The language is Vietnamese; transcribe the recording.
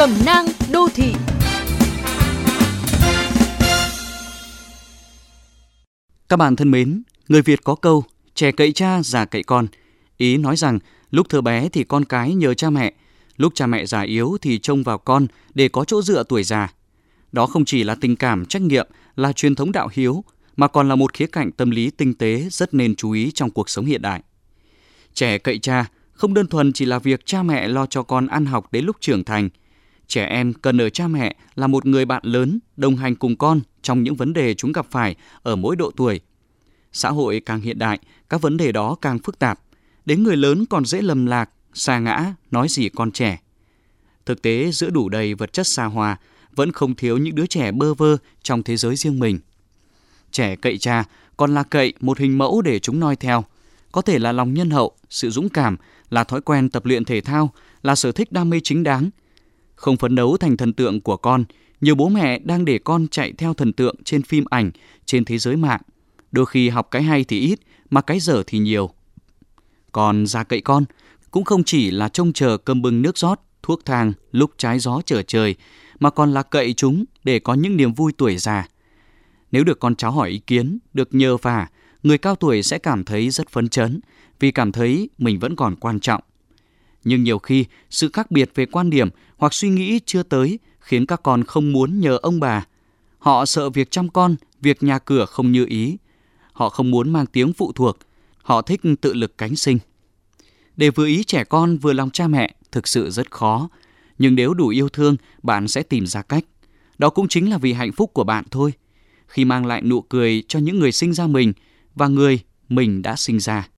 Cẩm nang đô thị Các bạn thân mến, người Việt có câu trẻ cậy cha, già cậy con. Ý nói rằng lúc thơ bé thì con cái nhờ cha mẹ, lúc cha mẹ già yếu thì trông vào con để có chỗ dựa tuổi già. Đó không chỉ là tình cảm, trách nhiệm, là truyền thống đạo hiếu, mà còn là một khía cạnh tâm lý tinh tế rất nên chú ý trong cuộc sống hiện đại. Trẻ cậy cha không đơn thuần chỉ là việc cha mẹ lo cho con ăn học đến lúc trưởng thành. Trẻ em cần ở cha mẹ là một người bạn lớn, đồng hành cùng con trong những vấn đề chúng gặp phải ở mỗi độ tuổi. Xã hội càng hiện đại, các vấn đề đó càng phức tạp. Đến người lớn còn dễ lầm lạc, xa ngã, nói gì con trẻ. Thực tế giữa đủ đầy vật chất xa hoa, vẫn không thiếu những đứa trẻ bơ vơ trong thế giới riêng mình. Trẻ cậy cha còn là cậy một hình mẫu để chúng noi theo. Có thể là lòng nhân hậu, sự dũng cảm, là thói quen tập luyện thể thao, là sở thích đam mê chính đáng. Không phấn đấu thành thần tượng của con, nhiều bố mẹ đang để con chạy theo thần tượng trên phim ảnh, trên thế giới mạng. Đôi khi học cái hay thì ít, mà cái dở thì nhiều. Còn ra cậy con, cũng không chỉ là trông chờ cơm bưng nước rót, thuốc thang lúc trái gió trở trời, mà còn là cậy chúng để có những niềm vui tuổi già. Nếu được con cháu hỏi ý kiến, được nhờ vả, người cao tuổi sẽ cảm thấy rất phấn chấn vì cảm thấy mình vẫn còn quan trọng. Nhưng nhiều khi, sự khác biệt về quan điểm hoặc suy nghĩ chưa tới khiến các con không muốn nhờ ông bà. Họ sợ việc chăm con, việc nhà cửa không như ý. Họ không muốn mang tiếng phụ thuộc. Họ thích tự lực cánh sinh. Để vừa ý trẻ con vừa lòng cha mẹ thực sự rất khó. Nhưng nếu đủ yêu thương, bạn sẽ tìm ra cách. Đó cũng chính là vì hạnh phúc của bạn thôi. Khi mang lại nụ cười cho những người sinh ra mình và người mình đã sinh ra.